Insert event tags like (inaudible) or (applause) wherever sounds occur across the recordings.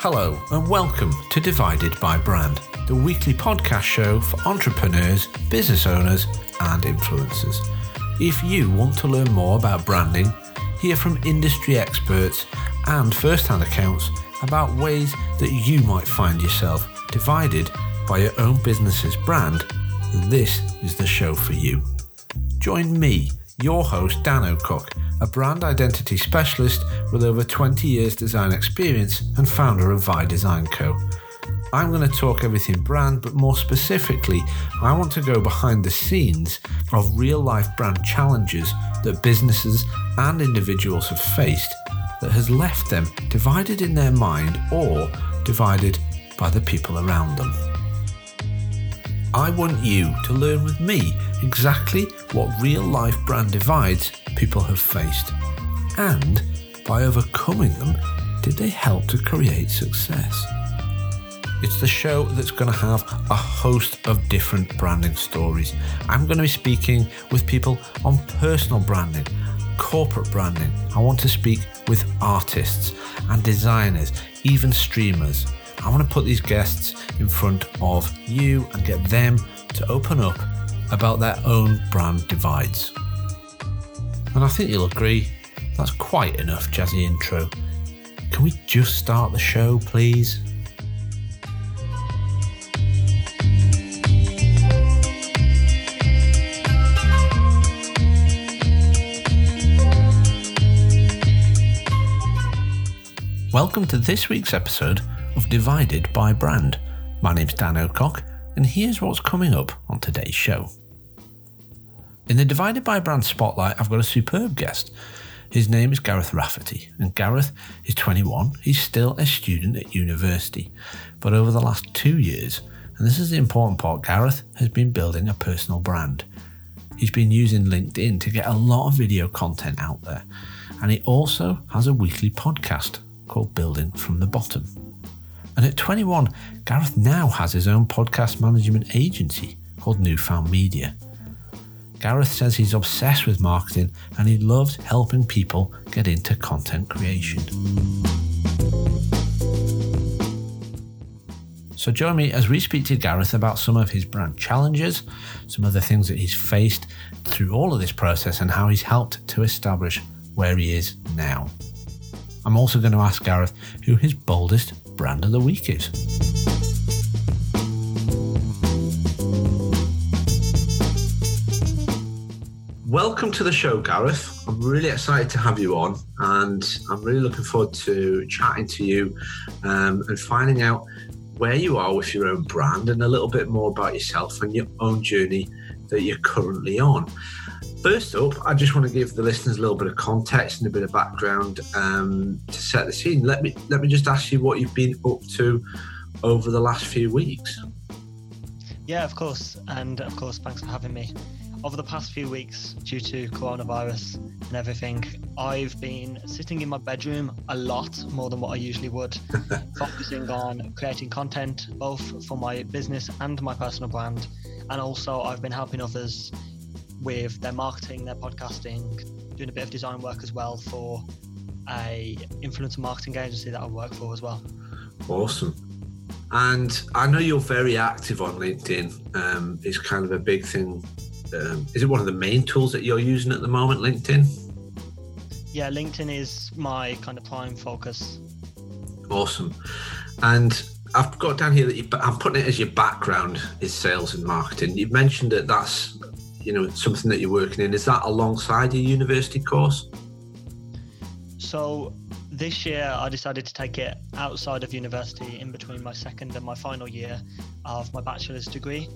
Hello, and welcome to Divided by Brand, the weekly podcast show for entrepreneurs, business owners, and influencers. If you want to learn more about branding, hear from industry experts, and first hand accounts about ways that you might find yourself divided by your own business's brand, then this is the show for you. Join me, your host, Dan Ocock, a brand identity specialist with over 20 years design experience and founder of Vi Design Co. I'm going to talk everything brand, but more specifically, I want to go behind the scenes of real life brand challenges that businesses and individuals have faced that has left them divided in their mind or divided by the people around them. I want you to learn with me exactly what real life brand divides people have faced. And by overcoming them, did they help to create success? It's the show that's going to have a host of different branding stories. I'm going to be speaking with people on personal branding, corporate branding. I want to speak with artists and designers, even streamers. I want to put these guests in front of you and get them to open up about their own brand divides. And I think you'll agree that's quite enough jazzy intro. Can we just start the show, please? Welcome to this week's episode of Divided by Brand. My name's Dan Ocock, and here's what's coming up on today's show. In the Divided by Brand spotlight, I've got a superb guest. His name is Gareth Rafferty, and Gareth is 21. He's still a student at university, but over the last two years, and this is the important part, Gareth has been building a personal brand. He's been using LinkedIn to get a lot of video content out there, and he also has a weekly podcast called Building from the Bottom. And at 21, Gareth now has his own podcast management agency called Newfound Media. Gareth says he's obsessed with marketing and he loves helping people get into content creation. So join me as we speak to Gareth about some of his brand challenges, some of the things that he's faced through all of this process, and how he's helped to establish where he is now. I'm also going to ask Gareth who his boldest brand of the week is. Welcome to the show, Gareth. I'm really excited to have you on, and I'm really looking forward to chatting to you um, and finding out where you are with your own brand and a little bit more about yourself and your own journey that you're currently on. First up, I just want to give the listeners a little bit of context and a bit of background um, to set the scene. Let me let me just ask you what you've been up to over the last few weeks. Yeah, of course, and of course, thanks for having me. Over the past few weeks, due to coronavirus and everything, I've been sitting in my bedroom a lot more than what I usually would, (laughs) focusing on creating content both for my business and my personal brand. And also, I've been helping others with their marketing, their podcasting, doing a bit of design work as well for a influencer marketing agency that I work for as well. Awesome. And I know you're very active on LinkedIn. Um, it's kind of a big thing. Um, is it one of the main tools that you're using at the moment, LinkedIn? Yeah, LinkedIn is my kind of prime focus. Awesome. And I've got down here that you, I'm putting it as your background is sales and marketing. You've mentioned that that's you know something that you're working in. Is that alongside your university course? So this year i decided to take it outside of university in between my second and my final year of my bachelor's degree.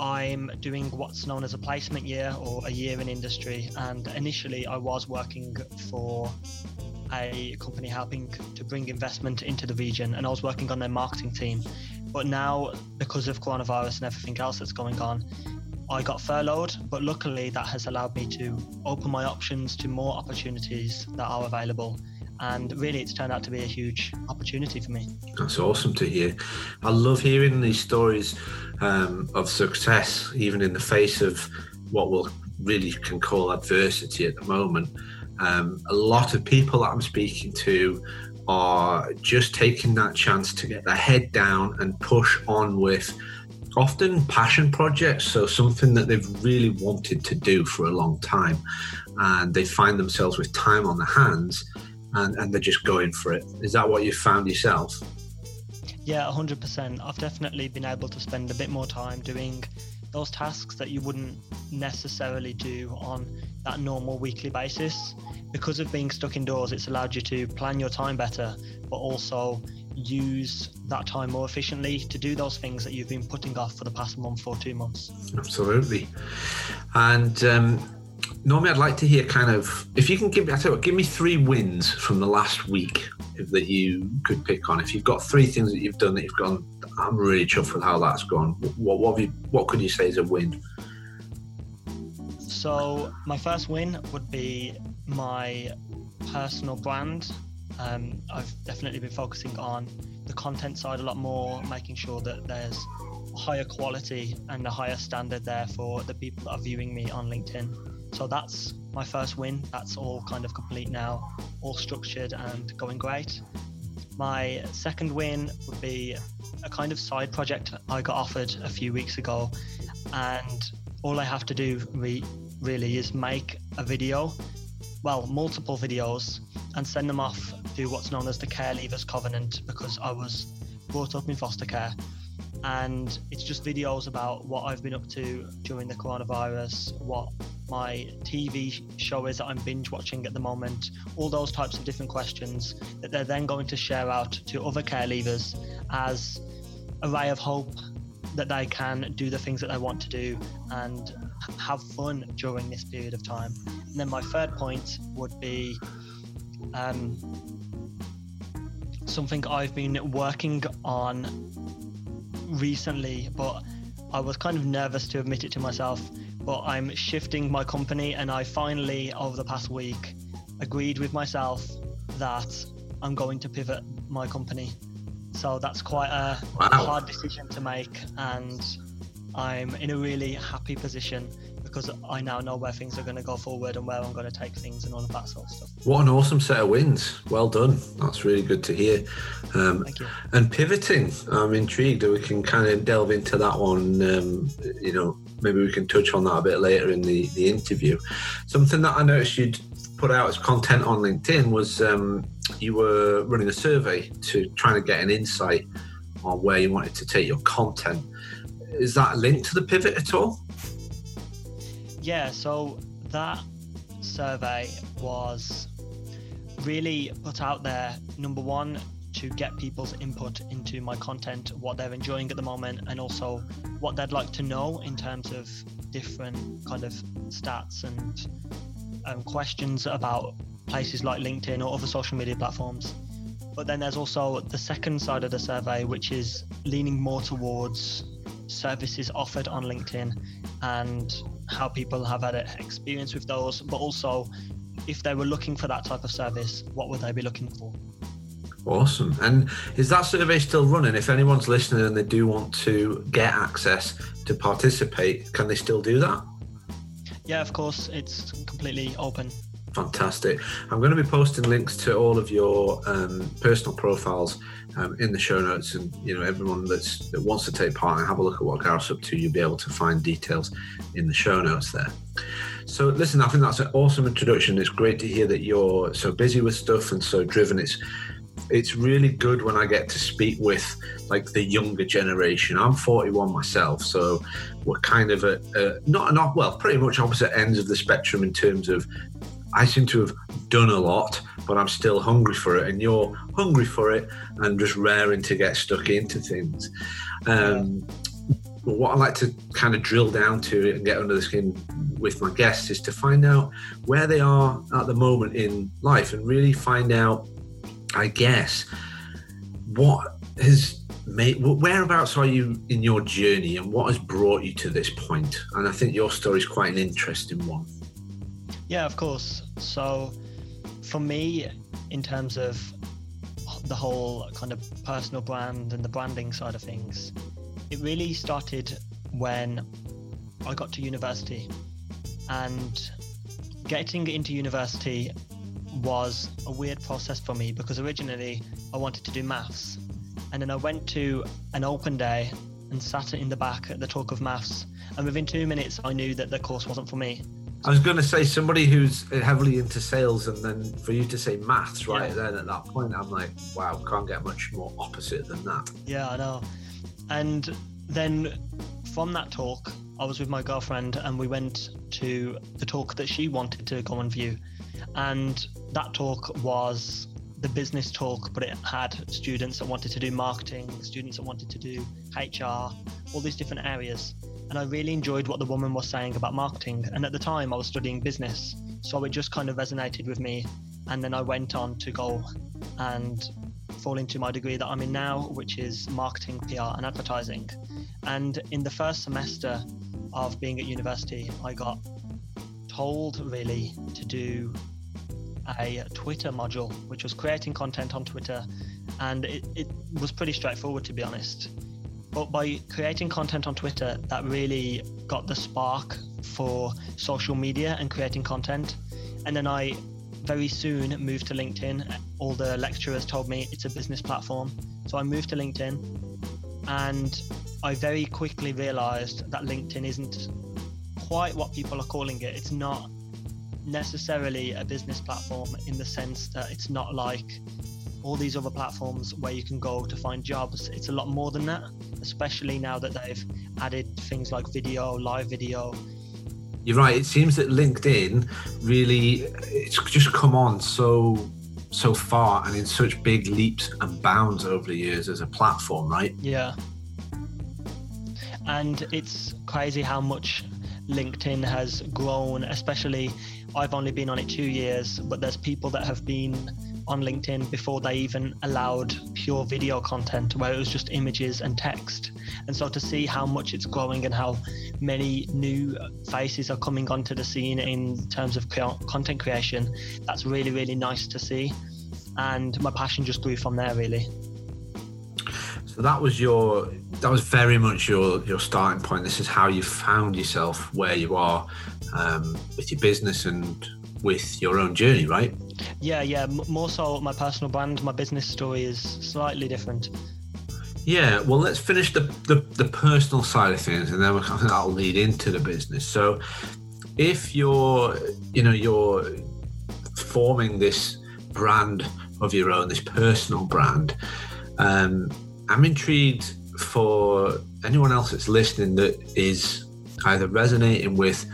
I'm doing what's known as a placement year or a year in industry and initially i was working for a company helping to bring investment into the region and i was working on their marketing team. But now because of coronavirus and everything else that's going on I got furloughed, but luckily that has allowed me to open my options to more opportunities that are available. and really it's turned out to be a huge opportunity for me. That's awesome to hear. I love hearing these stories um, of success, even in the face of what we'll really can call adversity at the moment. Um, a lot of people that I'm speaking to are just taking that chance to get their head down and push on with often passion projects. So, something that they've really wanted to do for a long time. And they find themselves with time on their hands and, and they're just going for it. Is that what you found yourself? Yeah, 100%. I've definitely been able to spend a bit more time doing those tasks that you wouldn't necessarily do on that normal weekly basis. Because of being stuck indoors, it's allowed you to plan your time better, but also use that time more efficiently to do those things that you've been putting off for the past month or two months. Absolutely. And um, normally I'd like to hear kind of if you can give me I tell you what, give me three wins from the last week that you could pick on. If you've got three things that you've done that you've gone, I'm really chuffed with how that's gone. What what you, what could you say is a win? So my first win would be my personal brand. Um, I've definitely been focusing on the content side a lot more, making sure that there's higher quality and a higher standard there for the people that are viewing me on LinkedIn. So that's my first win. That's all kind of complete now, all structured and going great. My second win would be a kind of side project I got offered a few weeks ago, and all I have to do re- really is make a video, well, multiple videos, and send them off to what's known as the Care Leavers Covenant because I was brought up in foster care. And it's just videos about what I've been up to during the coronavirus, what my TV show is that I'm binge watching at the moment, all those types of different questions that they're then going to share out to other care leavers as a ray of hope that they can do the things that they want to do and have fun during this period of time. And then my third point would be um, something I've been working on recently, but I was kind of nervous to admit it to myself but I'm shifting my company, and I finally, over the past week, agreed with myself that I'm going to pivot my company. So that's quite a wow. hard decision to make, and I'm in a really happy position because I now know where things are going to go forward and where I'm going to take things and all of that sort of stuff. What an awesome set of wins! Well done. That's really good to hear. Um, Thank you. And pivoting, I'm intrigued. We can kind of delve into that one. Um, you know, maybe we can touch on that a bit later in the, the interview. Something that I noticed you'd put out as content on LinkedIn was um, you were running a survey to trying to get an insight on where you wanted to take your content. Is that linked to the pivot at all? Yeah, so that survey was really put out there. Number one, to get people's input into my content, what they're enjoying at the moment, and also what they'd like to know in terms of different kind of stats and um, questions about places like LinkedIn or other social media platforms. But then there's also the second side of the survey, which is leaning more towards services offered on LinkedIn and how people have had experience with those, but also if they were looking for that type of service, what would they be looking for? Awesome. And is that survey still running? If anyone's listening and they do want to get access to participate, can they still do that? Yeah, of course. It's completely open. Fantastic. I'm going to be posting links to all of your um, personal profiles um, in the show notes, and you know everyone that's that wants to take part and have a look at what Gareth's up to, you'll be able to find details in the show notes there. So, listen, I think that's an awesome introduction. It's great to hear that you're so busy with stuff and so driven. It's it's really good when I get to speak with like the younger generation. I'm 41 myself, so we're kind of at uh, not not well, pretty much opposite ends of the spectrum in terms of I seem to have done a lot, but I'm still hungry for it, and you're hungry for it and just raring to get stuck into things. Um, what I like to kind of drill down to and get under the skin with my guests is to find out where they are at the moment in life and really find out I guess, what has made, whereabouts are you in your journey and what has brought you to this point? And I think your story is quite an interesting one. Yeah, of course. So, for me, in terms of the whole kind of personal brand and the branding side of things, it really started when I got to university. And getting into university was a weird process for me because originally I wanted to do maths. And then I went to an open day and sat in the back at the talk of maths. And within two minutes, I knew that the course wasn't for me. I was going to say somebody who's heavily into sales, and then for you to say maths right yeah. then at that point, I'm like, wow, can't get much more opposite than that. Yeah, I know. And then from that talk, I was with my girlfriend, and we went to the talk that she wanted to go and view. And that talk was the business talk, but it had students that wanted to do marketing, students that wanted to do HR, all these different areas. And I really enjoyed what the woman was saying about marketing. And at the time, I was studying business. So it just kind of resonated with me. And then I went on to go and fall into my degree that I'm in now, which is marketing, PR, and advertising. And in the first semester of being at university, I got told really to do a Twitter module, which was creating content on Twitter. And it, it was pretty straightforward, to be honest. But by creating content on Twitter, that really got the spark for social media and creating content. And then I very soon moved to LinkedIn. All the lecturers told me it's a business platform. So I moved to LinkedIn and I very quickly realized that LinkedIn isn't quite what people are calling it. It's not necessarily a business platform in the sense that it's not like all these other platforms where you can go to find jobs. It's a lot more than that, especially now that they've added things like video, live video. You're right. It seems that LinkedIn really it's just come on so so far and in such big leaps and bounds over the years as a platform, right? Yeah. And it's crazy how much LinkedIn has grown, especially I've only been on it two years, but there's people that have been on LinkedIn before they even allowed pure video content where it was just images and text. And so to see how much it's growing and how many new faces are coming onto the scene in terms of content creation, that's really, really nice to see. And my passion just grew from there, really. So that was your that was very much your your starting point. This is how you found yourself where you are um, with your business and with your own journey, right? Yeah, yeah. more so, my personal brand, my business story is slightly different. Yeah, well, let's finish the, the, the personal side of things, and then we'll, that'll lead into the business. So, if you're, you know, you're forming this brand of your own, this personal brand, um, I'm intrigued for anyone else that's listening that is either resonating with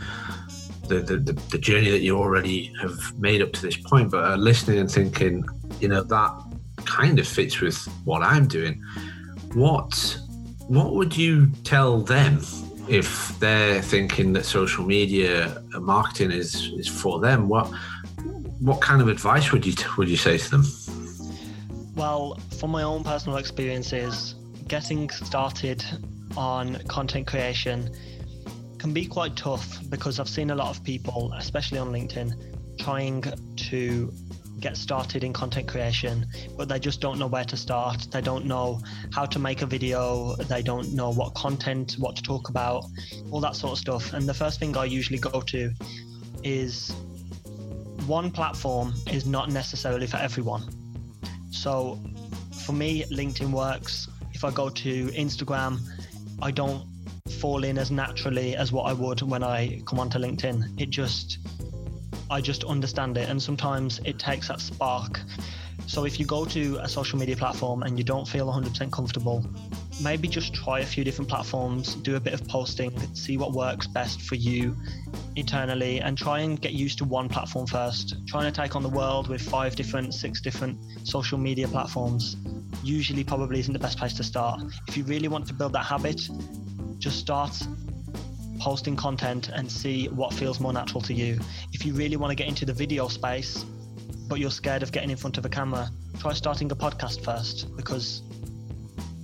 the, the, the, journey that you already have made up to this point, but are listening and thinking, you know, that kind of fits with what I'm doing. What what would you tell them if they're thinking that social media marketing is is for them? What what kind of advice would you would you say to them? Well, from my own personal experiences, getting started on content creation can be quite tough because I've seen a lot of people, especially on LinkedIn, trying to get started in content creation, but they just don't know where to start. They don't know how to make a video. They don't know what content, what to talk about, all that sort of stuff. And the first thing I usually go to is one platform is not necessarily for everyone. So for me, LinkedIn works. If I go to Instagram, I don't fall in as naturally as what I would when I come onto LinkedIn. It just, I just understand it. And sometimes it takes that spark. So if you go to a social media platform and you don't feel 100% comfortable, maybe just try a few different platforms, do a bit of posting, see what works best for you internally, and try and get used to one platform first. Trying to take on the world with five different, six different social media platforms usually probably isn't the best place to start. If you really want to build that habit, just start posting content and see what feels more natural to you. If you really want to get into the video space, but you're scared of getting in front of a camera, try starting a podcast first because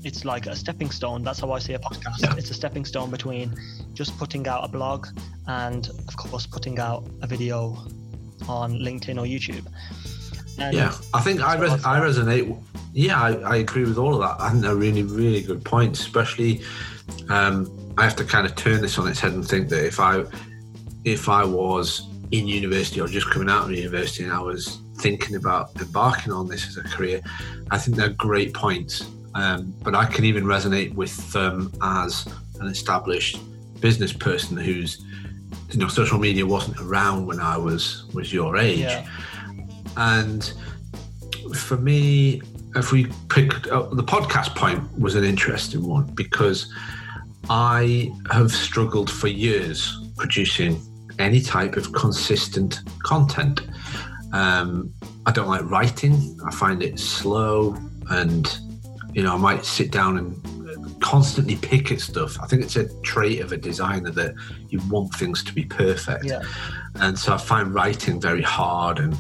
it's like a stepping stone. That's how I see a podcast. Yeah. It's a stepping stone between just putting out a blog and, of course, putting out a video on LinkedIn or YouTube. And yeah, I think I, res- I resonate. Yeah, I, I, agree with all of that. I think they're really, really good points. Especially, um, I have to kind of turn this on its head and think that if I, if I was in university or just coming out of university and I was thinking about embarking on this as a career, I think they're great points. Um, but I can even resonate with them as an established business person who's, you know, social media wasn't around when I was was your age, yeah. and for me, if we pick uh, the podcast point was an interesting one because I have struggled for years producing any type of consistent content. Um, I don't like writing. I find it slow, and you know, I might sit down and constantly pick at stuff. I think it's a trait of a designer that you want things to be perfect, yeah. and so I find writing very hard. And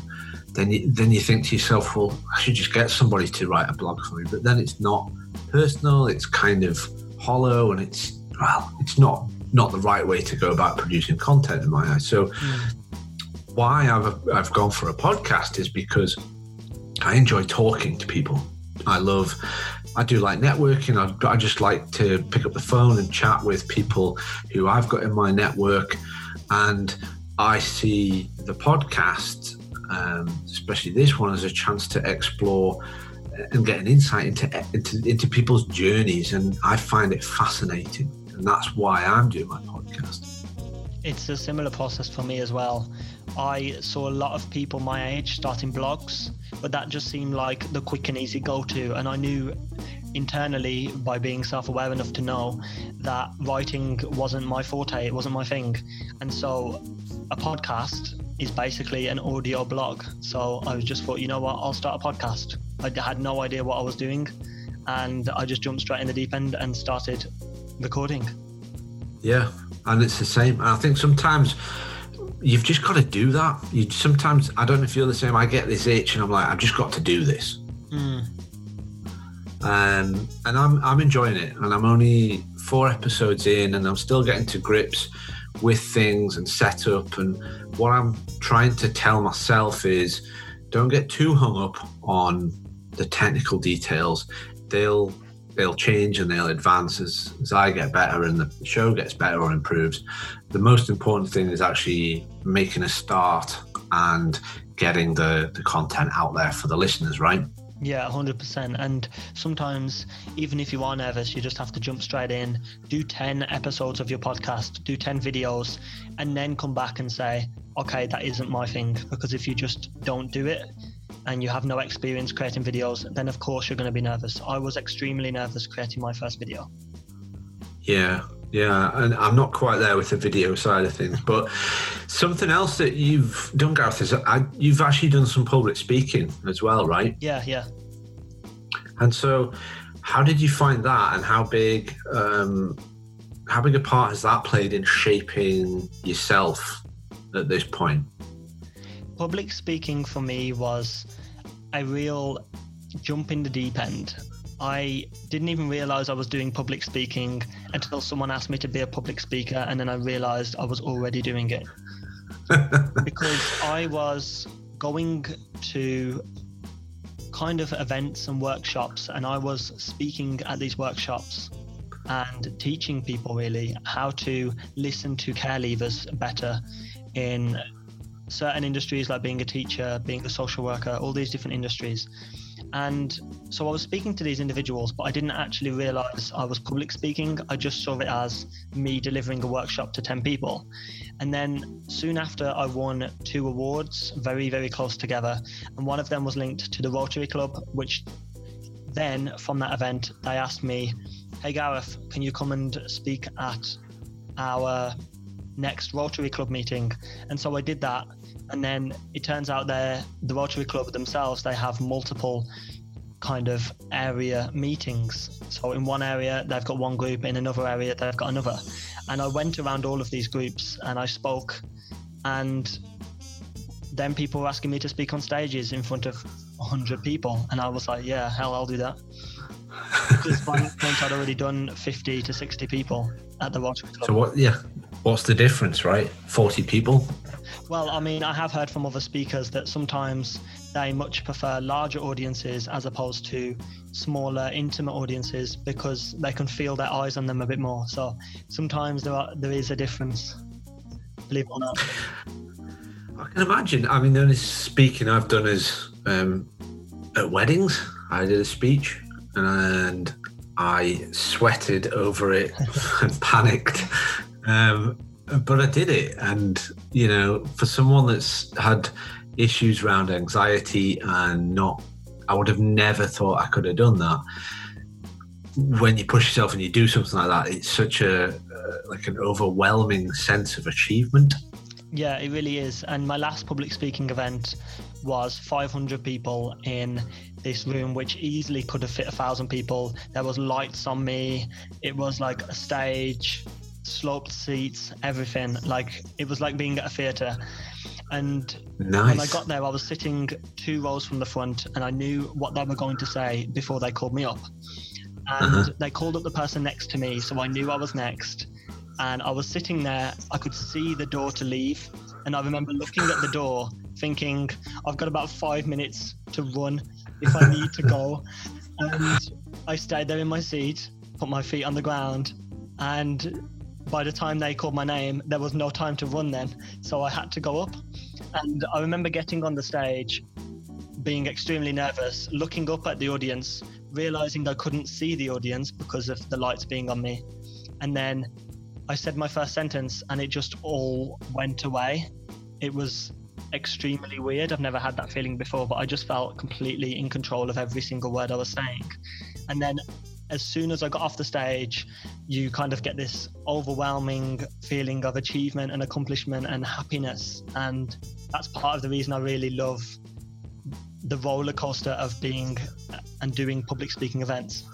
then you, then you think to yourself, well, I should just get somebody to write a blog for me. But then it's not personal. It's kind of hollow, and it's well, it's not not the right way to go about producing content in my eyes. So mm. why I've I've gone for a podcast is because I enjoy talking to people. I love I do like networking. I, I just like to pick up the phone and chat with people who I've got in my network, and I see the podcast, um, especially this one, as a chance to explore and get an insight into, into into people's journeys, and I find it fascinating and that's why I'm doing my podcast. It's a similar process for me as well. I saw a lot of people my age starting blogs, but that just seemed like the quick and easy go to. And I knew internally by being self aware enough to know that writing wasn't my forte, it wasn't my thing. And so a podcast is basically an audio blog. So I just thought, you know what, I'll start a podcast. I had no idea what I was doing. And I just jumped straight in the deep end and started recording. Yeah, and it's the same. And I think sometimes you've just got to do that. You sometimes I don't know if you're the same. I get this itch, and I'm like, I've just got to do this. Mm. Um, and I'm I'm enjoying it, and I'm only four episodes in, and I'm still getting to grips with things and setup. And what I'm trying to tell myself is, don't get too hung up on the technical details. They'll they'll change and they'll advance as, as I get better and the show gets better or improves. The most important thing is actually making a start and getting the, the content out there for the listeners, right? Yeah, 100%. And sometimes, even if you are nervous, you just have to jump straight in, do 10 episodes of your podcast, do 10 videos, and then come back and say, okay, that isn't my thing. Because if you just don't do it, and you have no experience creating videos, then of course you're going to be nervous. I was extremely nervous creating my first video. Yeah, yeah, and I'm not quite there with the video side of things, but something else that you've done, Gareth, is I, you've actually done some public speaking as well, right? Yeah, yeah. And so, how did you find that, and how big, um, how big a part has that played in shaping yourself at this point? public speaking for me was a real jump in the deep end. I didn't even realize I was doing public speaking until someone asked me to be a public speaker, and then I realized I was already doing it. (laughs) because I was going to kind of events and workshops, and I was speaking at these workshops and teaching people really how to listen to care leavers better in certain industries like being a teacher, being a social worker, all these different industries. And so I was speaking to these individuals, but I didn't actually realize I was public speaking. I just saw it as me delivering a workshop to 10 people. And then soon after, I won two awards very, very close together. And one of them was linked to the Rotary Club, which then from that event, they asked me, Hey Gareth, can you come and speak at our next Rotary Club meeting? And so I did that and then it turns out there, the Rotary Club themselves they have multiple kind of area meetings. So in one area they've got one group, in another area they've got another. And I went around all of these groups and I spoke and then people were asking me to speak on stages in front of 100 people and I was like, yeah, hell, I'll do that. (laughs) because by that point I'd already done 50 to 60 people at the Rotary Club. So what? Yeah, what's the difference, right? 40 people well, I mean, I have heard from other speakers that sometimes they much prefer larger audiences as opposed to smaller, intimate audiences because they can feel their eyes on them a bit more. So sometimes there are, there is a difference. Believe it or not. I can imagine. I mean, the only speaking I've done is um, at weddings. I did a speech and I sweated over it (laughs) and panicked. Um, but I did it, and you know, for someone that's had issues around anxiety and not, I would have never thought I could have done that. When you push yourself and you do something like that, it's such a uh, like an overwhelming sense of achievement. Yeah, it really is. And my last public speaking event was 500 people in this room, which easily could have fit a thousand people. There was lights on me. It was like a stage, sloped seats, everything. Like it was like being at a theatre. And nice. when I got there, I was sitting two rows from the front, and I knew what they were going to say before they called me up. And uh-huh. they called up the person next to me, so I knew I was next. And I was sitting there. I could see the door to leave, and I remember looking at the door, thinking, "I've got about five minutes to run if I need to go." (laughs) And I stayed there in my seat, put my feet on the ground, and by the time they called my name, there was no time to run then. So I had to go up. And I remember getting on the stage, being extremely nervous, looking up at the audience, realizing I couldn't see the audience because of the lights being on me. And then I said my first sentence and it just all went away. It was extremely weird. I've never had that feeling before, but I just felt completely in control of every single word I was saying. And then as soon as I got off the stage, you kind of get this overwhelming feeling of achievement and accomplishment and happiness. And that's part of the reason I really love the roller coaster of being and doing public speaking events.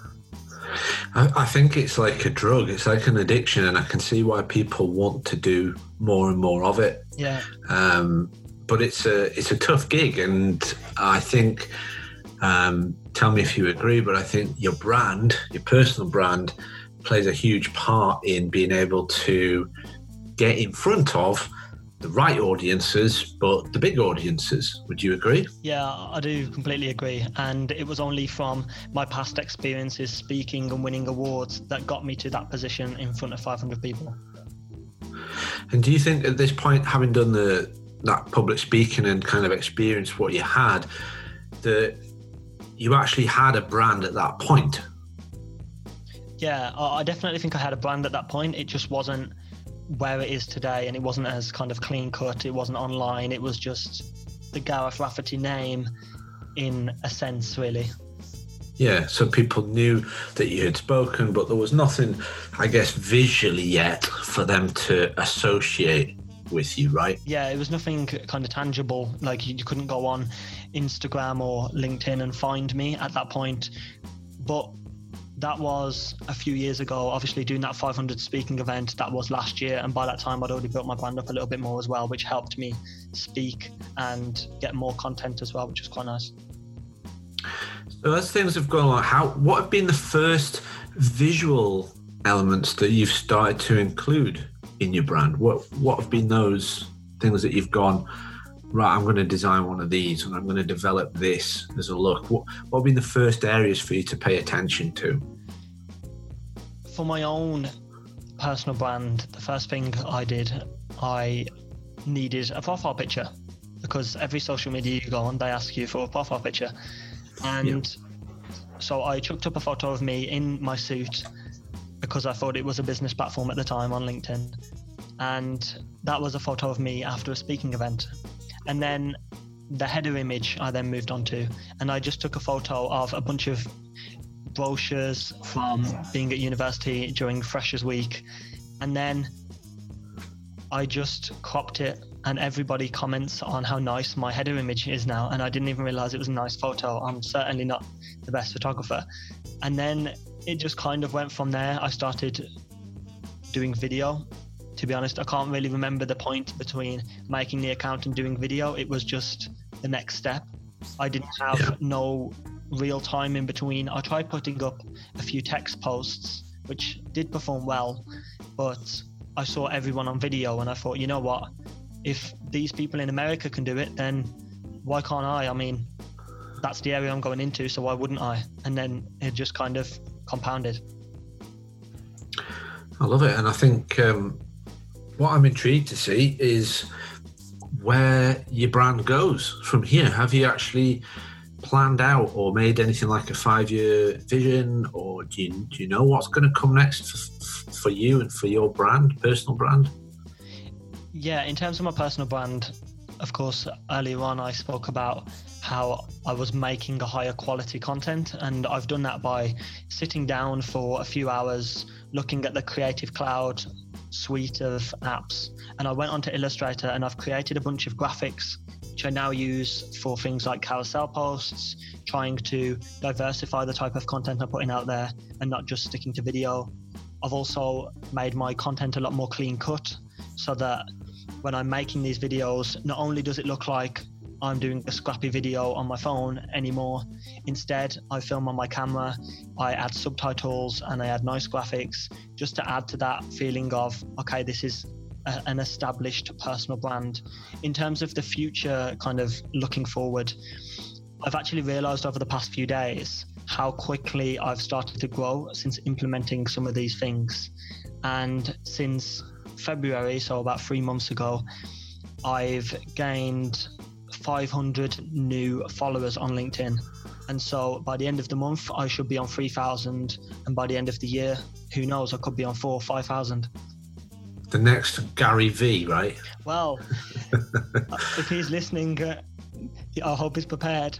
I, I think it's like a drug, it's like an addiction, and I can see why people want to do more and more of it. Yeah. Um, but it's a it's a tough gig, and I think um, tell me if you agree, but I think your brand, your personal brand, plays a huge part in being able to get in front of the right audiences, but the big audiences. Would you agree? Yeah, I do completely agree. And it was only from my past experiences speaking and winning awards that got me to that position in front of 500 people. And do you think at this point, having done the that public speaking and kind of experience what you had, that you actually had a brand at that point. Yeah, I definitely think I had a brand at that point. It just wasn't where it is today, and it wasn't as kind of clean cut. It wasn't online. It was just the Gareth Rafferty name, in a sense, really. Yeah, so people knew that you had spoken, but there was nothing, I guess, visually yet for them to associate with you, right? Yeah, it was nothing kind of tangible. Like you, couldn't go on Instagram or LinkedIn and find me at that point. But that was a few years ago. Obviously, doing that 500 speaking event, that was last year. And by that time, I'd already built my brand up a little bit more as well, which helped me speak and get more content as well, which was quite nice. So as things have gone on, how what have been the first visual elements that you've started to include in your brand? What what have been those things that you've gone? Right, I'm going to design one of these, and I'm going to develop this as a look. What what have been the first areas for you to pay attention to? For my own personal brand, the first thing I did, I needed a profile picture because every social media you go on, they ask you for a profile picture, and. Yeah. So I chucked up a photo of me in my suit because I thought it was a business platform at the time on LinkedIn. And that was a photo of me after a speaking event. And then the header image I then moved on to, and I just took a photo of a bunch of brochures from being at university during Freshers Week. And then I just cropped it, and everybody comments on how nice my header image is now. And I didn't even realize it was a nice photo. I'm certainly not the best photographer. And then it just kind of went from there. I started doing video. To be honest, I can't really remember the point between making the account and doing video. It was just the next step. I didn't have yeah. no real time in between. I tried putting up a few text posts, which did perform well, but I saw everyone on video and I thought, you know what? If these people in America can do it, then why can't I? I mean, that's the area I'm going into, so why wouldn't I? And then it just kind of compounded. I love it, and I think um, what I'm intrigued to see is where your brand goes from here. Have you actually planned out or made anything like a five year vision, or do you, do you know what's going to come next for, for you and for your brand, personal brand? Yeah, in terms of my personal brand, of course, earlier on I spoke about how I was making a higher quality content, and I've done that by sitting down for a few hours, looking at the Creative Cloud suite of apps, and I went onto Illustrator and I've created a bunch of graphics which I now use for things like carousel posts, trying to diversify the type of content I'm putting out there and not just sticking to video. I've also made my content a lot more clean cut so that when I'm making these videos, not only does it look like I'm doing a scrappy video on my phone anymore. Instead, I film on my camera, I add subtitles and I add nice graphics just to add to that feeling of, okay, this is a, an established personal brand. In terms of the future, kind of looking forward, I've actually realized over the past few days how quickly I've started to grow since implementing some of these things. And since February, so about three months ago, I've gained 500 new followers on LinkedIn. And so by the end of the month, I should be on 3,000. And by the end of the year, who knows, I could be on four or 5,000 the next Gary Vee, right? Well, (laughs) if he's listening, uh, I hope he's prepared.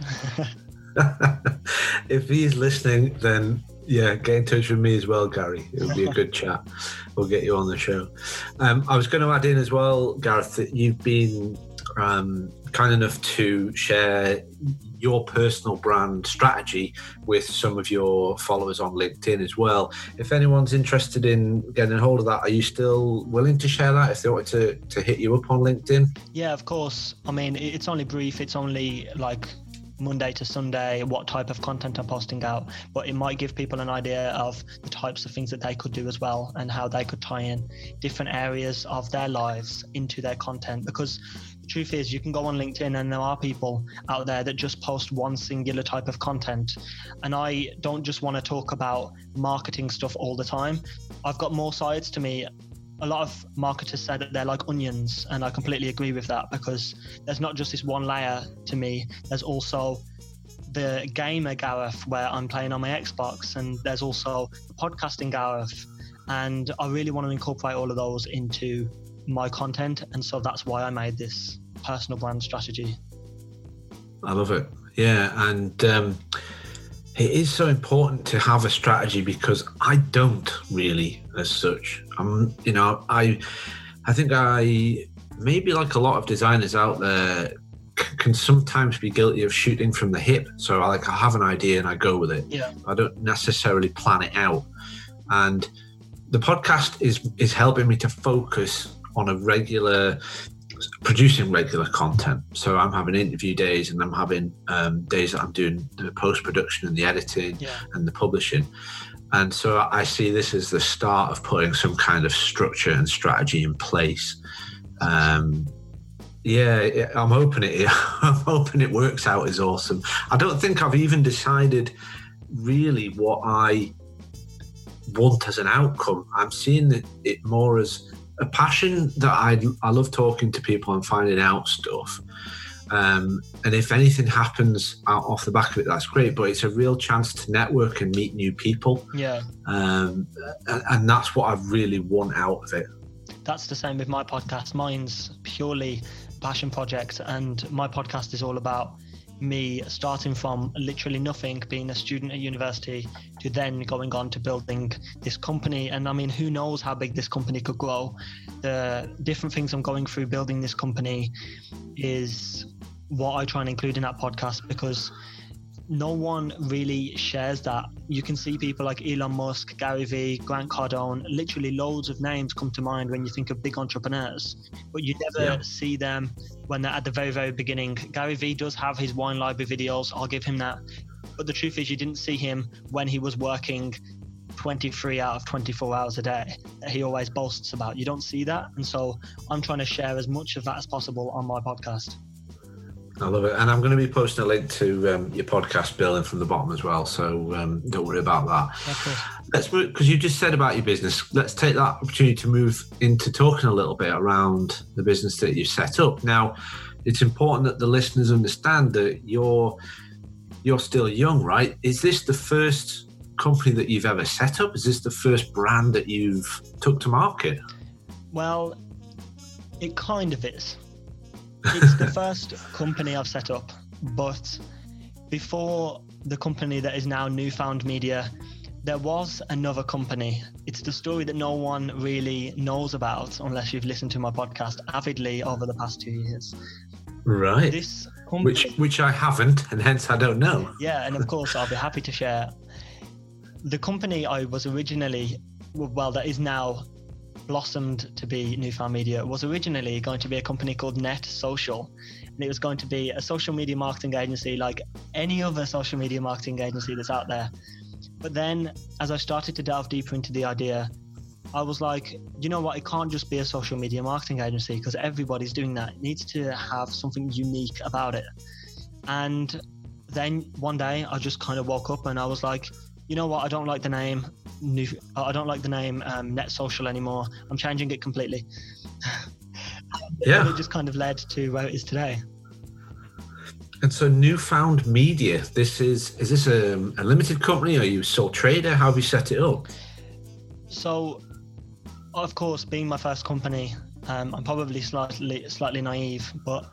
(laughs) if he's listening, then yeah, get in touch with me as well, Gary. It would be a good chat. We'll get you on the show. Um, I was going to add in as well, Gareth, that you've been um, kind enough to share your personal brand strategy with some of your followers on LinkedIn as well. If anyone's interested in getting a hold of that, are you still willing to share that if they wanted to, to hit you up on LinkedIn? Yeah, of course. I mean, it's only brief, it's only like Monday to Sunday, what type of content I'm posting out, but it might give people an idea of the types of things that they could do as well and how they could tie in different areas of their lives into their content. Because truth is, you can go on LinkedIn and there are people out there that just post one singular type of content. And I don't just want to talk about marketing stuff all the time. I've got more sides to me a lot of marketers say that they're like onions, and I completely agree with that because there's not just this one layer to me. There's also the gamer Gareth where I'm playing on my Xbox, and there's also the podcasting Gareth, and I really want to incorporate all of those into my content, and so that's why I made this personal brand strategy. I love it. Yeah, and um, it is so important to have a strategy because I don't really, as such. I'm, you know, I, I think I maybe like a lot of designers out there can sometimes be guilty of shooting from the hip. So I like I have an idea and I go with it. Yeah. I don't necessarily plan it out. And the podcast is is helping me to focus on a regular producing regular content. So I'm having interview days and I'm having um, days that I'm doing the post production and the editing yeah. and the publishing. And so I see this as the start of putting some kind of structure and strategy in place. Um, yeah, I'm hoping it. (laughs) I'm hoping it works out. Is awesome. I don't think I've even decided really what I want as an outcome. I'm seeing it more as a passion that I I love talking to people and finding out stuff. Um, and if anything happens out off the back of it, that's great. But it's a real chance to network and meet new people. Yeah. Um, and, and that's what I really want out of it. That's the same with my podcast. Mine's purely passion project, and my podcast is all about me starting from literally nothing, being a student at university, to then going on to building this company. And I mean, who knows how big this company could grow? The different things I'm going through building this company is what I try and include in that podcast because no one really shares that. You can see people like Elon Musk, Gary Vee, Grant Cardone, literally loads of names come to mind when you think of big entrepreneurs, but you never yeah. see them when they're at the very, very beginning. Gary Vee does have his wine library videos, I'll give him that. But the truth is, you didn't see him when he was working 23 out of 24 hours a day he always boasts about. You don't see that. And so I'm trying to share as much of that as possible on my podcast. I love it, and I'm going to be posting a link to um, your podcast, Building from the Bottom as well. So um, don't worry about that. Let's move because you just said about your business. Let's take that opportunity to move into talking a little bit around the business that you've set up. Now, it's important that the listeners understand that you're you're still young, right? Is this the first company that you've ever set up? Is this the first brand that you've took to market? Well, it kind of is it's the first company I've set up, but before the company that is now Newfound Media, there was another company. It's the story that no one really knows about unless you've listened to my podcast avidly over the past two years. Right. This company, which which I haven't, and hence I don't know. Yeah, and of course I'll be happy to share. The company I was originally, well, that is now blossomed to be Newfound Media was originally going to be a company called Net Social. And it was going to be a social media marketing agency like any other social media marketing agency that's out there. But then as I started to delve deeper into the idea, I was like, you know what? It can't just be a social media marketing agency because everybody's doing that. It needs to have something unique about it. And then one day I just kind of woke up and I was like, you know what? I don't like the name new. I don't like the name um, Net Social anymore. I'm changing it completely. (laughs) yeah, it just kind of led to where it is today. And so, Newfound Media. This is is this a, a limited company? Are you sole trader? How have you set it up? So, of course, being my first company, um, I'm probably slightly slightly naive, but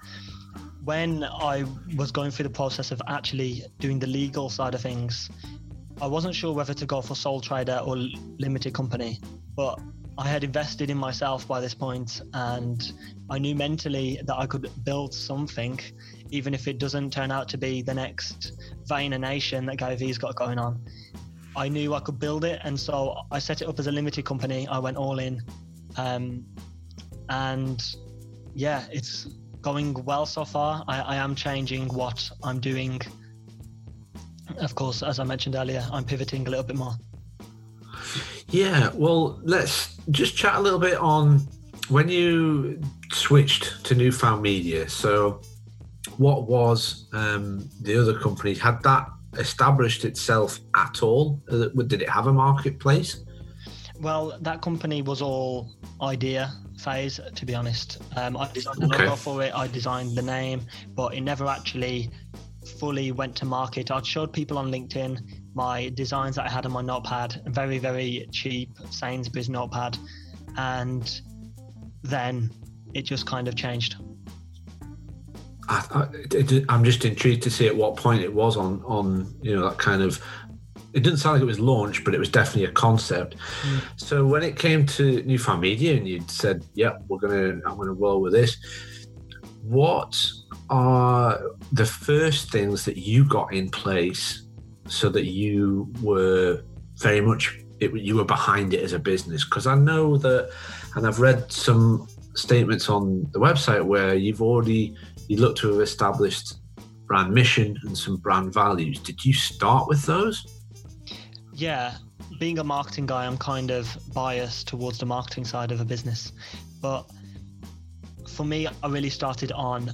when I was going through the process of actually doing the legal side of things, I wasn't sure whether to go for sole trader or limited company, but I had invested in myself by this point, and I knew mentally that I could build something, even if it doesn't turn out to be the next Vayner Nation that Gary Vee's got going on. I knew I could build it, and so I set it up as a limited company. I went all in, um, and yeah, it's going well so far. I, I am changing what I'm doing of course, as I mentioned earlier, I'm pivoting a little bit more. Yeah, well, let's just chat a little bit on when you switched to Newfound Media. So, what was um, the other company? Had that established itself at all? Uh, did it have a marketplace? Well, that company was all idea phase, to be honest. Um, I designed the okay. logo for it, I designed the name, but it never actually fully went to market. I'd showed people on LinkedIn my designs that I had on my notepad, very, very cheap Sainsbury's notepad. And then it just kind of changed. I, am just intrigued to see at what point it was on on you know that kind of. It didn't sound like it was launched, but it was definitely a concept. Mm. So when it came to New Newfound Media, and you said, "Yeah, we're gonna, I'm gonna roll with this," what are the first things that you got in place so that you were very much it, you were behind it as a business? Because i know that and i've read some statements on the website where you've already you look to have established brand mission and some brand values. Did you start with those? Yeah being a marketing guy i'm kind of biased towards the marketing side of a business. But for me i really started on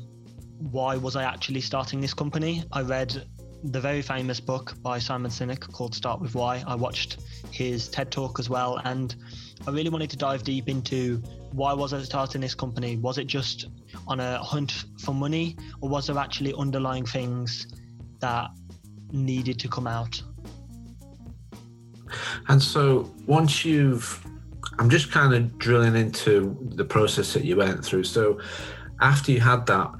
why was I actually starting this company? I read the very famous book by Simon Sinek called Start with Why. I watched his TED talk as well, and I really wanted to dive deep into why was I starting this company? Was it just on a hunt for money, or was there actually underlying things that needed to come out? And so once you've, I'm just kind of drilling into the process that you went through. So after you had that,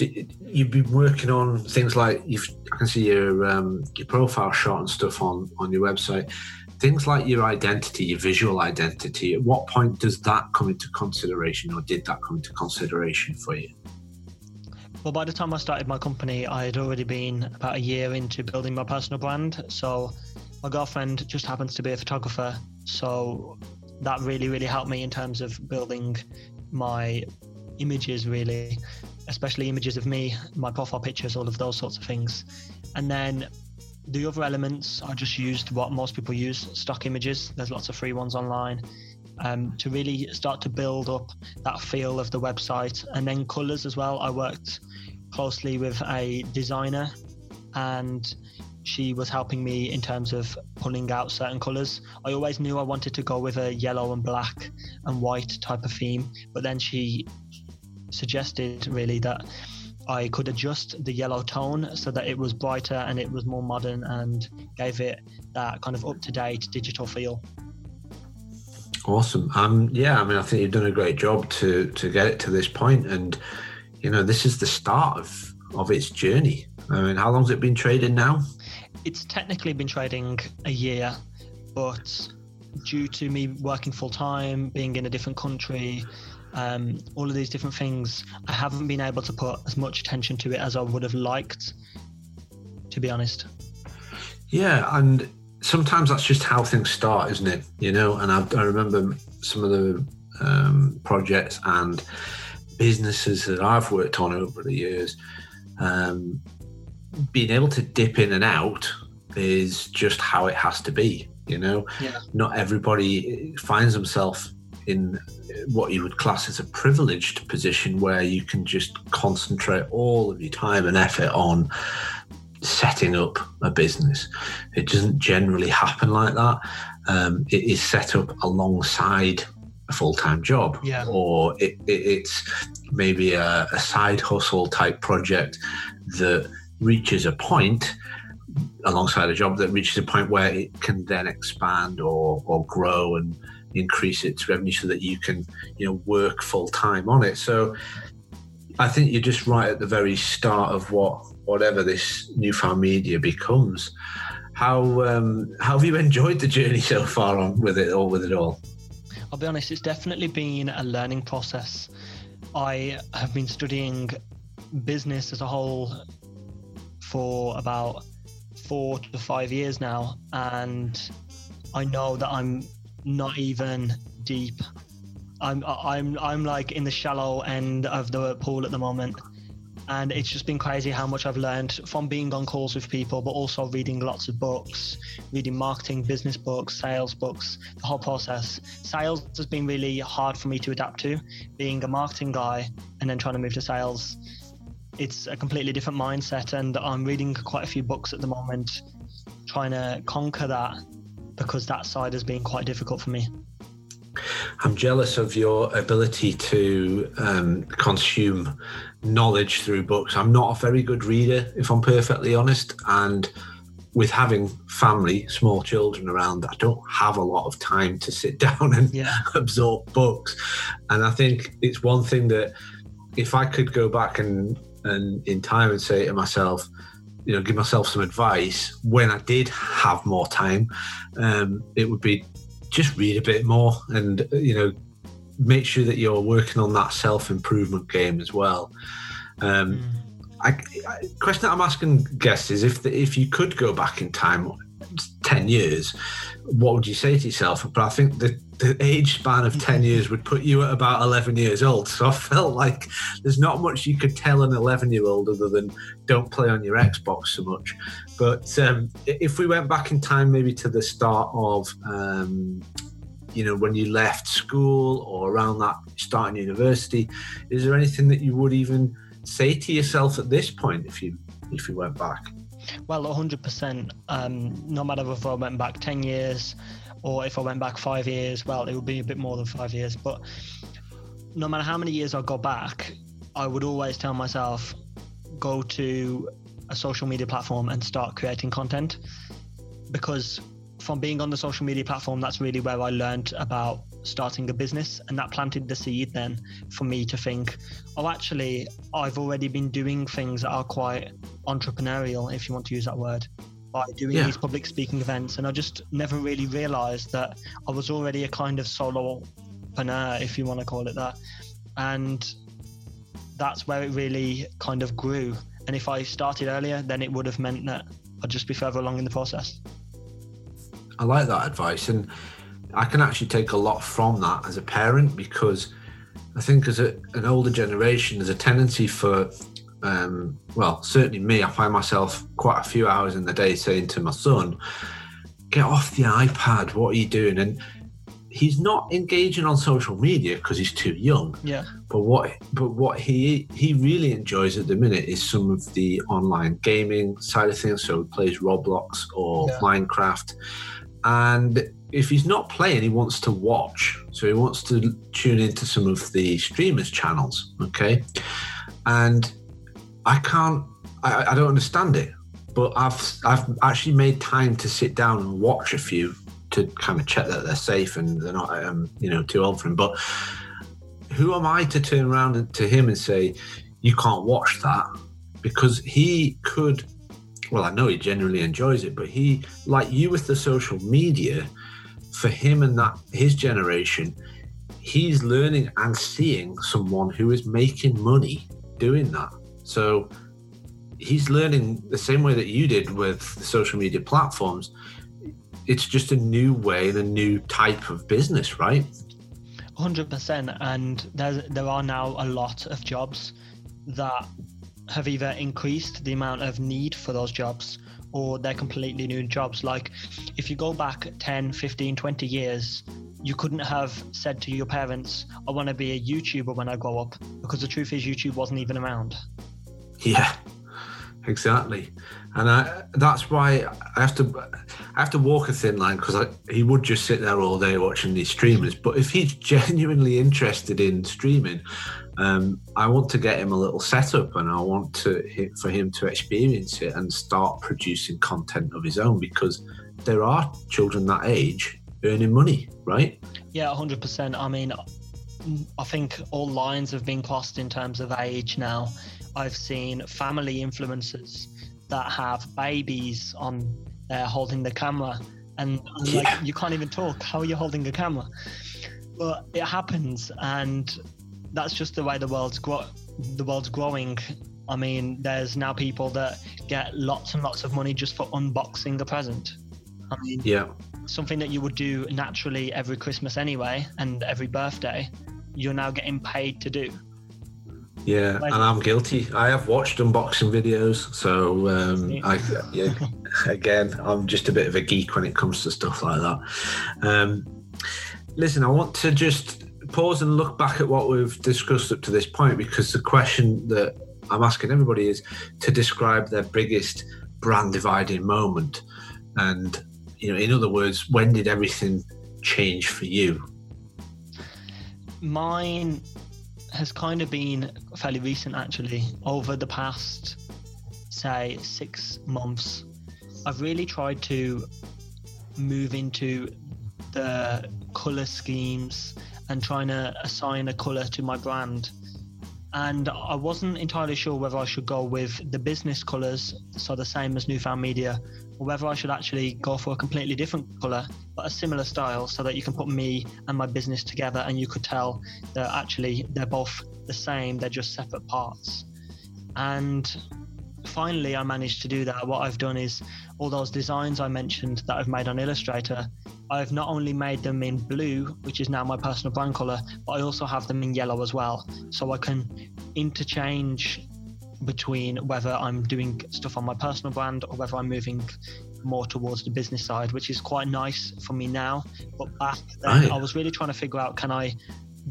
you've been working on things like you've I can see your um, your profile shot and stuff on on your website. Things like your identity, your visual identity. At what point does that come into consideration, or did that come into consideration for you? Well, by the time I started my company, I had already been about a year into building my personal brand. So my girlfriend just happens to be a photographer, so that really really helped me in terms of building my images really especially images of me, my profile pictures, all of those sorts of things. And then the other elements, I just used what most people use stock images. There's lots of free ones online um, to really start to build up that feel of the website. And then colors as well. I worked closely with a designer, and she was helping me in terms of pulling out certain colors. I always knew I wanted to go with a yellow and black and white type of theme, but then she suggested really that I could adjust the yellow tone so that it was brighter and it was more modern and gave it that kind of up to date digital feel. Awesome. Um, yeah, I mean, I think you've done a great job to to get it to this point, and you know, this is the start of of its journey. I mean, how long's it been trading now? It's technically been trading a year, but due to me working full time, being in a different country, um, all of these different things, I haven't been able to put as much attention to it as I would have liked, to be honest. Yeah, and sometimes that's just how things start, isn't it? You know, and I, I remember some of the um, projects and businesses that I've worked on over the years. Um, being able to dip in and out is just how it has to be. You know, yeah. not everybody finds themselves in what you would class as a privileged position where you can just concentrate all of your time and effort on setting up a business. It doesn't generally happen like that. Um, it is set up alongside a full time job, yeah. or it, it, it's maybe a, a side hustle type project that reaches a point alongside a job that reaches a point where it can then expand or, or grow and increase its revenue so that you can you know work full time on it. So i think you're just right at the very start of what whatever this newfound media becomes. How um, how have you enjoyed the journey so far on with it or with it all? I'll be honest it's definitely been a learning process. I have been studying business as a whole for about four to five years now and i know that i'm not even deep. I'm I'm I'm like in the shallow end of the pool at the moment. And it's just been crazy how much I've learned from being on calls with people, but also reading lots of books, reading marketing, business books, sales books, the whole process. Sales has been really hard for me to adapt to, being a marketing guy and then trying to move to sales. It's a completely different mindset, and I'm reading quite a few books at the moment, trying to conquer that because that side has been quite difficult for me. I'm jealous of your ability to um, consume knowledge through books. I'm not a very good reader, if I'm perfectly honest. And with having family, small children around, I don't have a lot of time to sit (laughs) down and yeah. absorb books. And I think it's one thing that if I could go back and, and in time and say to myself, you know, give myself some advice when I did have more time, um, it would be just read a bit more and you know make sure that you're working on that self improvement game as well. Um. I, I, question that I'm asking guests is if the, if you could go back in time 10 years, what would you say to yourself? But I think the, the age span of 10 years would put you at about 11 years old. So I felt like there's not much you could tell an 11 year old other than don't play on your Xbox so much. But um, if we went back in time, maybe to the start of, um, you know, when you left school or around that starting university, is there anything that you would even say to yourself at this point if you if you went back? Well, 100%. Um, no matter if I went back 10 years or if I went back five years, well, it would be a bit more than five years. But no matter how many years I go back, I would always tell myself go to a social media platform and start creating content because from being on the social media platform, that's really where I learned about starting a business. And that planted the seed then for me to think, oh, actually, I've already been doing things that are quite entrepreneurial, if you want to use that word, by doing yeah. these public speaking events. And I just never really realized that I was already a kind of solopreneur, if you want to call it that. And that's where it really kind of grew. And if I started earlier, then it would have meant that I'd just be further along in the process. I like that advice, and I can actually take a lot from that as a parent because I think as a, an older generation, there's a tendency for, um, well, certainly me, I find myself quite a few hours in the day saying to my son, "Get off the iPad! What are you doing?" And he's not engaging on social media because he's too young. Yeah. But what but what he he really enjoys at the minute is some of the online gaming side of things. So he plays Roblox or Yeah. Minecraft. And if he's not playing, he wants to watch. So he wants to tune into some of the streamers' channels. Okay. And I can't I, I don't understand it. But I've I've actually made time to sit down and watch a few to kind of check that they're safe and they're not um, you know too old for him. But who am I to turn around to him and say you can't watch that because he could well I know he genuinely enjoys it but he like you with the social media for him and that his generation he's learning and seeing someone who is making money doing that. So he's learning the same way that you did with social media platforms. It's just a new way and a new type of business right? Hundred percent, and there are now a lot of jobs that have either increased the amount of need for those jobs or they're completely new jobs. Like if you go back 10, 15, 20 years, you couldn't have said to your parents, I want to be a YouTuber when I grow up, because the truth is YouTube wasn't even around. Yeah, exactly. And I, that's why I have to I have to walk a thin line because he would just sit there all day watching these streamers. But if he's (laughs) genuinely interested in streaming, um, I want to get him a little setup and I want to for him to experience it and start producing content of his own because there are children that age earning money, right? Yeah, 100%. I mean, I think all lines have been crossed in terms of age now. I've seen family influencers that have babies on there holding the camera, and Yeah. like, you can't even talk. How are you holding a camera? But it happens, and that's just the way the world's grow- the world's growing. I mean, there's now people that get lots and lots of money just for unboxing a present. I mean, Yeah. something that you would do naturally every Christmas anyway and every birthday, you're now getting paid to do. Yeah, and I'm guilty. I have watched unboxing videos, so um, I yeah. (laughs) Again, I'm just a bit of a geek when it comes to stuff like that. Um, listen, I want to just pause and look back at what we've discussed up to this point because the question that I'm asking everybody is to describe their biggest brand dividing moment, and you know, in other words, when did everything change for you? Mine has kind of been fairly recent actually. Over the past, say, six months, I've really tried to move into the color schemes and trying to assign a color to my brand. And I wasn't entirely sure whether I should go with the business colors, so the same as Newfound Media, or whether I should actually go for a completely different color, but a similar style, so that you can put me and my business together and you could tell that actually they're both the same, they're just separate parts. And finally, I managed to do that. What I've done is all those designs I mentioned that I've made on Illustrator, I've not only made them in blue, which is now my personal brand color, but I also have them in yellow as well. So I can interchange between whether I'm doing stuff on my personal brand or whether I'm moving more towards the business side, which is quite nice for me now. But back then, Right. I was really trying to figure out can I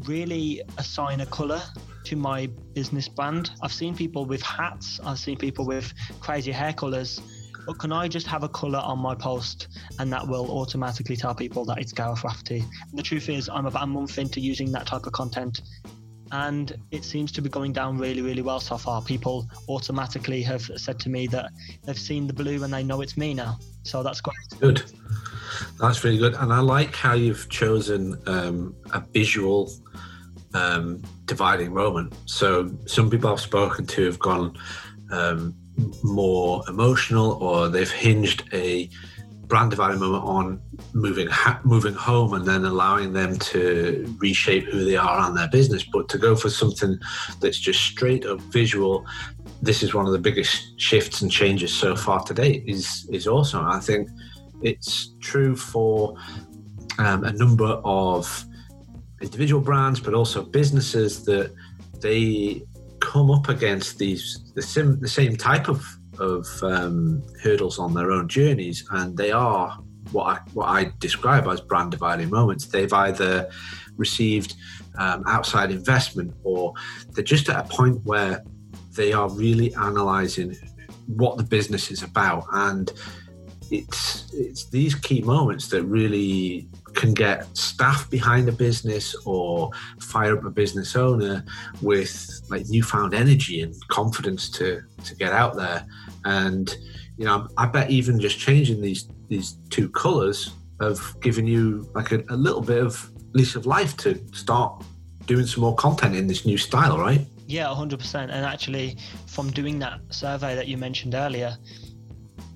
really assign a color to my business brand? I've seen people with hats, I've seen people with crazy hair colors. But can I just have a color on my post and that will automatically tell people that it's Gareth Rafferty? And the truth is, I'm about a month into using that type of content and it seems to be going down really, really well so far. People automatically have said to me that they've seen the blue and they know it's me now. So that's great. Good. That's really good. And I like how you've chosen um, a visual um, dividing moment. So some people I've spoken to have gone um, more emotional or they've hinged a brand dividing moment on moving ha- moving home and then allowing them to reshape who they are and their business but to go for something that's just straight up visual this is one of the biggest shifts and changes so far to date is is awesome i think it's true for um, a number of individual brands, but also businesses that they come up against these the, the same type of of um, hurdles on their own journeys, and they are what I, what I describe as brand dividing moments. They've either received um, outside investment or they're just at a point where they are really analyzing what the business is about and it's it's these key moments that really can get staff behind a business or fire up a business owner with like newfound energy and confidence to to get out there. And you know i bet even just changing these these two colors have given you like a, a little bit of lease of life to start doing some more content in this new style right? Yeah 100% and actually from doing that survey that you mentioned earlier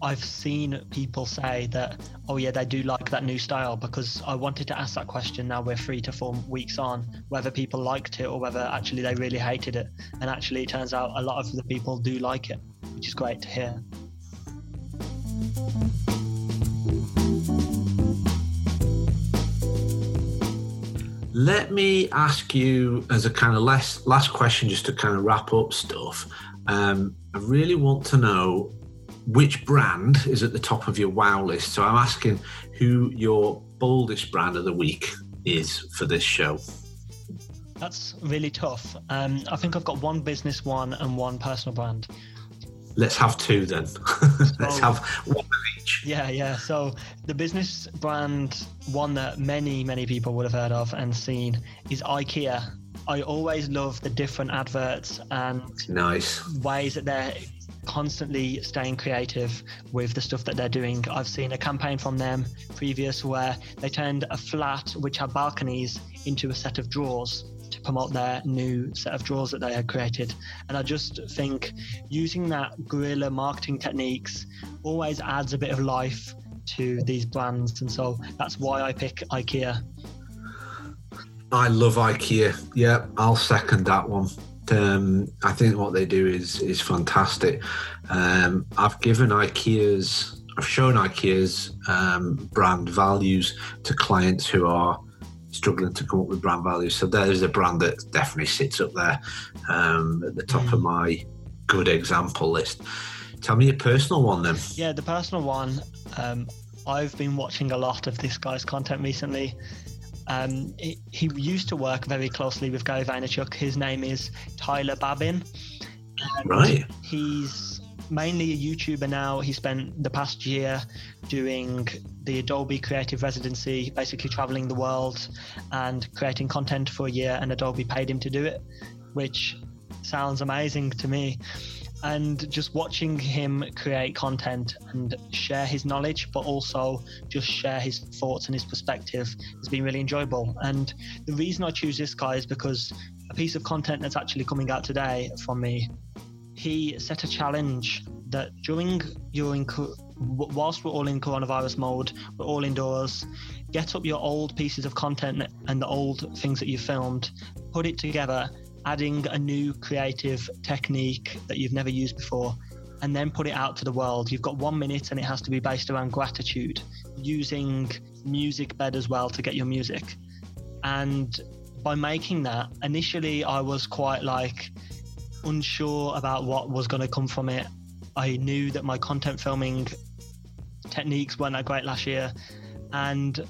I've seen people say that, oh yeah, they do like that new style because I wanted to ask that question. Now we're three to four weeks on, whether people liked it or whether actually they really hated it. And actually, it turns out a lot of the people do like it, which is great to hear. Let me ask you as a kind of last last question, just to kind of wrap up stuff. Um, I really want to know which brand is at the top of your wow list. So I'm asking who your boldest brand of the week is for this show. That's really tough. Um, I think I've got one business one and one personal brand. Let's have two then. (laughs) Let's have one of each. Yeah, yeah. So the business brand one that many, many people would have heard of and seen is IKEA. I always love the different adverts and nice ways that they're constantly staying creative with the stuff that they're doing. I've seen a campaign from them previous where they turned a flat which had balconies into a set of drawers to promote their new set of drawers that they had created. And I just think using that guerrilla marketing techniques always adds a bit of life to these brands. And so that's why I pick IKEA. I love IKEA. Yeah, I'll second that one. Um, I think what they do is is fantastic. Um, I've given IKEA's, I've shown IKEA's um, brand values to clients who are struggling to come up with brand values. So there's a brand that definitely sits up there um, at the top mm. of my good example list. Tell me a personal one then. Yeah, the personal one. Um, I've been watching a lot of this guy's content recently. Um, he, he, used to work very closely with Gary Vaynerchuk. His name is Tyler Babin. right. He's mainly a YouTuber now. He spent the past year doing the Adobe Creative Residency, basically traveling the world and creating content for a year, and Adobe paid him to do it, which sounds amazing to me and just watching him create content and share his knowledge, but also just share his thoughts and his perspective has been really enjoyable. And the reason I choose this guy is because a piece of content that's actually coming out today from me, he set a challenge that during your whilst we're all in coronavirus mode, we're all indoors. Get up your old pieces of content and the old things that you filmed, put it together, adding a new creative technique that you've never used before and then put it out to the world. You've got one minute and it has to be based around gratitude, using Musicbed as well to get your music. And by making that, initially I was quite like unsure about what was going to come from it. I knew that my content filming techniques weren't that great last year. And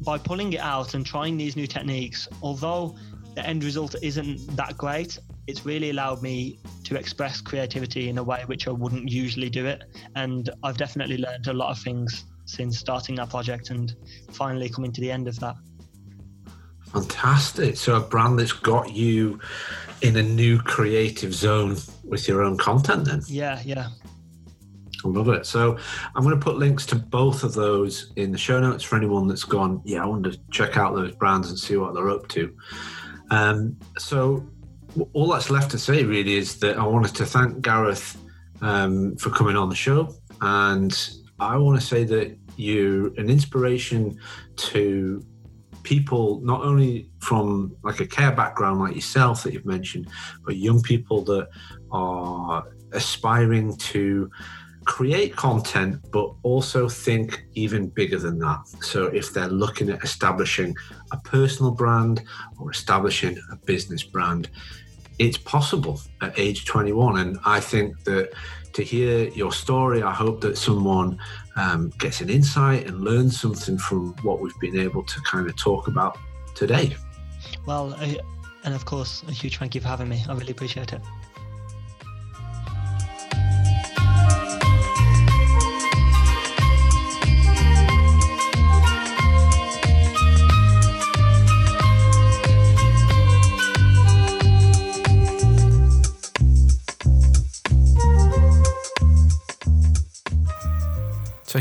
by pulling it out and trying these new techniques, although the end result isn't that great, it's really allowed me to express creativity in a way which I wouldn't usually do it. And I've definitely learned a lot of things since starting that project and finally coming to the end of that. Fantastic. So, a brand that's got you in a new creative zone with your own content, then? Yeah, yeah. I love it. So I'm going to put links to both of those in the show notes for anyone that's gone, yeah, I want to check out those brands and see what they're up to. Um, so all that's left to say really is that I wanted to thank Gareth um, for coming on the show, and I want to say that you're an inspiration to people not only from like a care background like yourself that you've mentioned, but young people that are aspiring to create content, but also think even bigger than that. So, if they're looking at establishing a personal brand or establishing a business brand, it's possible at age 21. And I think that to hear your story. I hope that someone um, gets an insight and learns something from what we've been able to kind of talk about today. Well, and of course, a huge thank you for having me. I really appreciate it.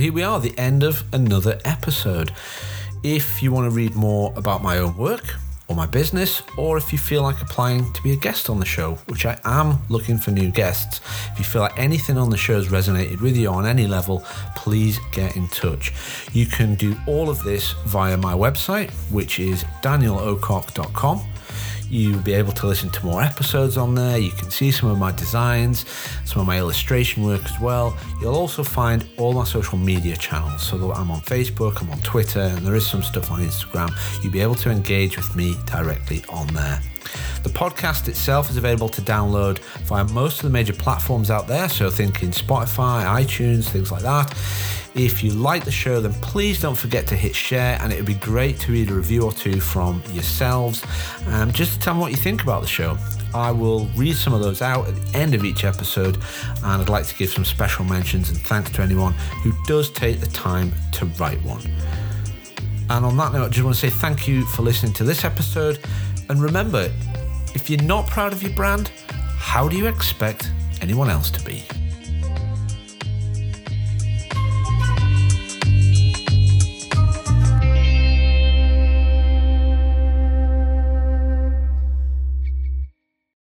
Here we are, the end of another episode. If you want to read more about my own work or my business, or if you feel like applying to be a guest on the show, which I am looking for new guests, if you feel like anything on the show has resonated with you on any level, please get in touch. You can do all of this via my website, which is danielocock.com You'll be able to listen to more episodes on there. You can see some of my designs, some of my illustration work as well. You'll also find all my social media channels. So I'm on Facebook, I'm on Twitter, and there is some stuff on Instagram. You'll be able to engage with me directly on there. The podcast itself is available to download via most of the major platforms out there, so thinking Spotify, iTunes, things like that. If you like the show, then please don't forget to hit share, and it would be great to read a review or two from yourselves, um, just to tell me what you think about the show. I will read some of those out at the end of each episode, and I'd like to give some special mentions and thanks to anyone who does take the time to write one. And on that note, I just want to say thank you for listening to this episode. And remember, if you're not proud of your brand, how do you expect anyone else to be?